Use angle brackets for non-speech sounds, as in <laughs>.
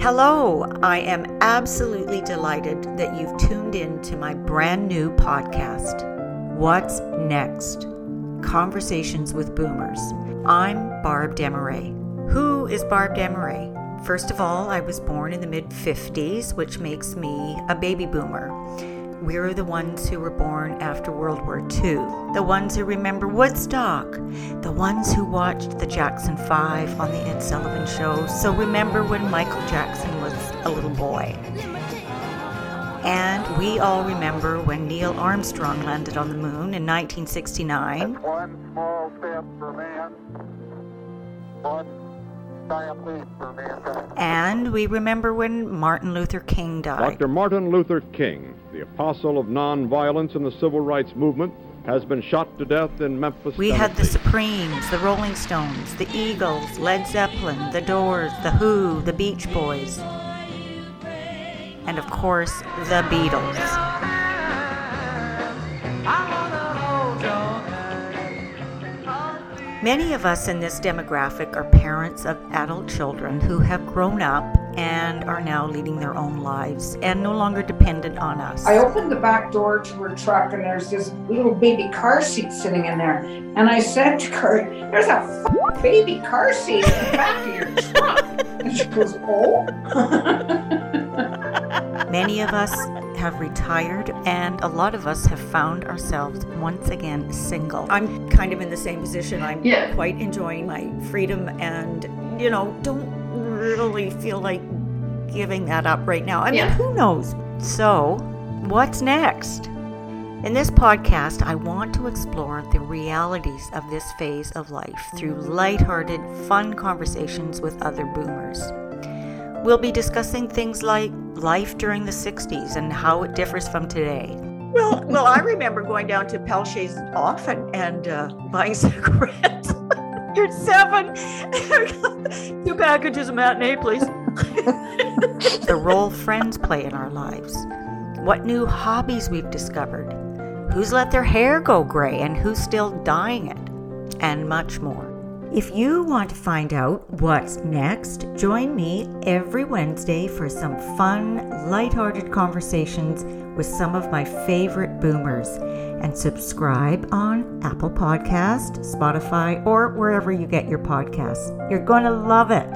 Hello, I am absolutely delighted that you've tuned in to my brand new podcast, What's Next? Conversations with Boomers. I'm Barb Desmarais. Who is Barb Desmarais? First of all, I was born in the mid 50s, which makes me a baby boomer. We're the ones who were born after World War II, the ones who remember Woodstock, the ones who watched the Jackson 5 on the Ed Sullivan Show, so remember when Michael Jackson was a little boy. And we all remember when Neil Armstrong landed on the moon in 1969. One small step for man, one giant leap for mankind. And we remember when Martin Luther King died. Dr. Martin Luther King, the apostle of nonviolence in the civil rights movement, has been shot to death in Memphis. We had the Supremes, the Rolling Stones, the Eagles, Led Zeppelin, the Doors, the Who, the Beach Boys, and of course, the Beatles. Many of us in this demographic are parents of adult children who have grown up and are now leading their own lives and no longer dependent on us. I opened the back door to her truck and there's this little baby car seat sitting in there. And I said to her, There's a f- baby car seat in the back of your truck. And she goes, Oh? <laughs> Many of us have retired, and a lot of us have found ourselves once again single. I'm kind of in the same position. I'm Yeah. quite enjoying my freedom and, you know, don't really feel like giving that up right now. I mean, Yeah. who knows? So, what's next? In this podcast, I want to explore the realities of this phase of life through lighthearted, fun conversations with other boomers. We'll be discussing things like life during the 60s and how it differs from today. Well, well, I remember going down to Pelchet's often and uh, buying <laughs> cigarettes. You're seven. <laughs> Two packages of matinee, please. The role friends play in our lives. What new hobbies we've discovered. Who's let their hair go gray and who's still dyeing it. And much more. If you want to find out what's next, join me every Wednesday for some fun, lighthearted conversations with some of my favorite boomers. And subscribe on Apple Podcast, Spotify, or wherever you get your podcasts. You're going to love it.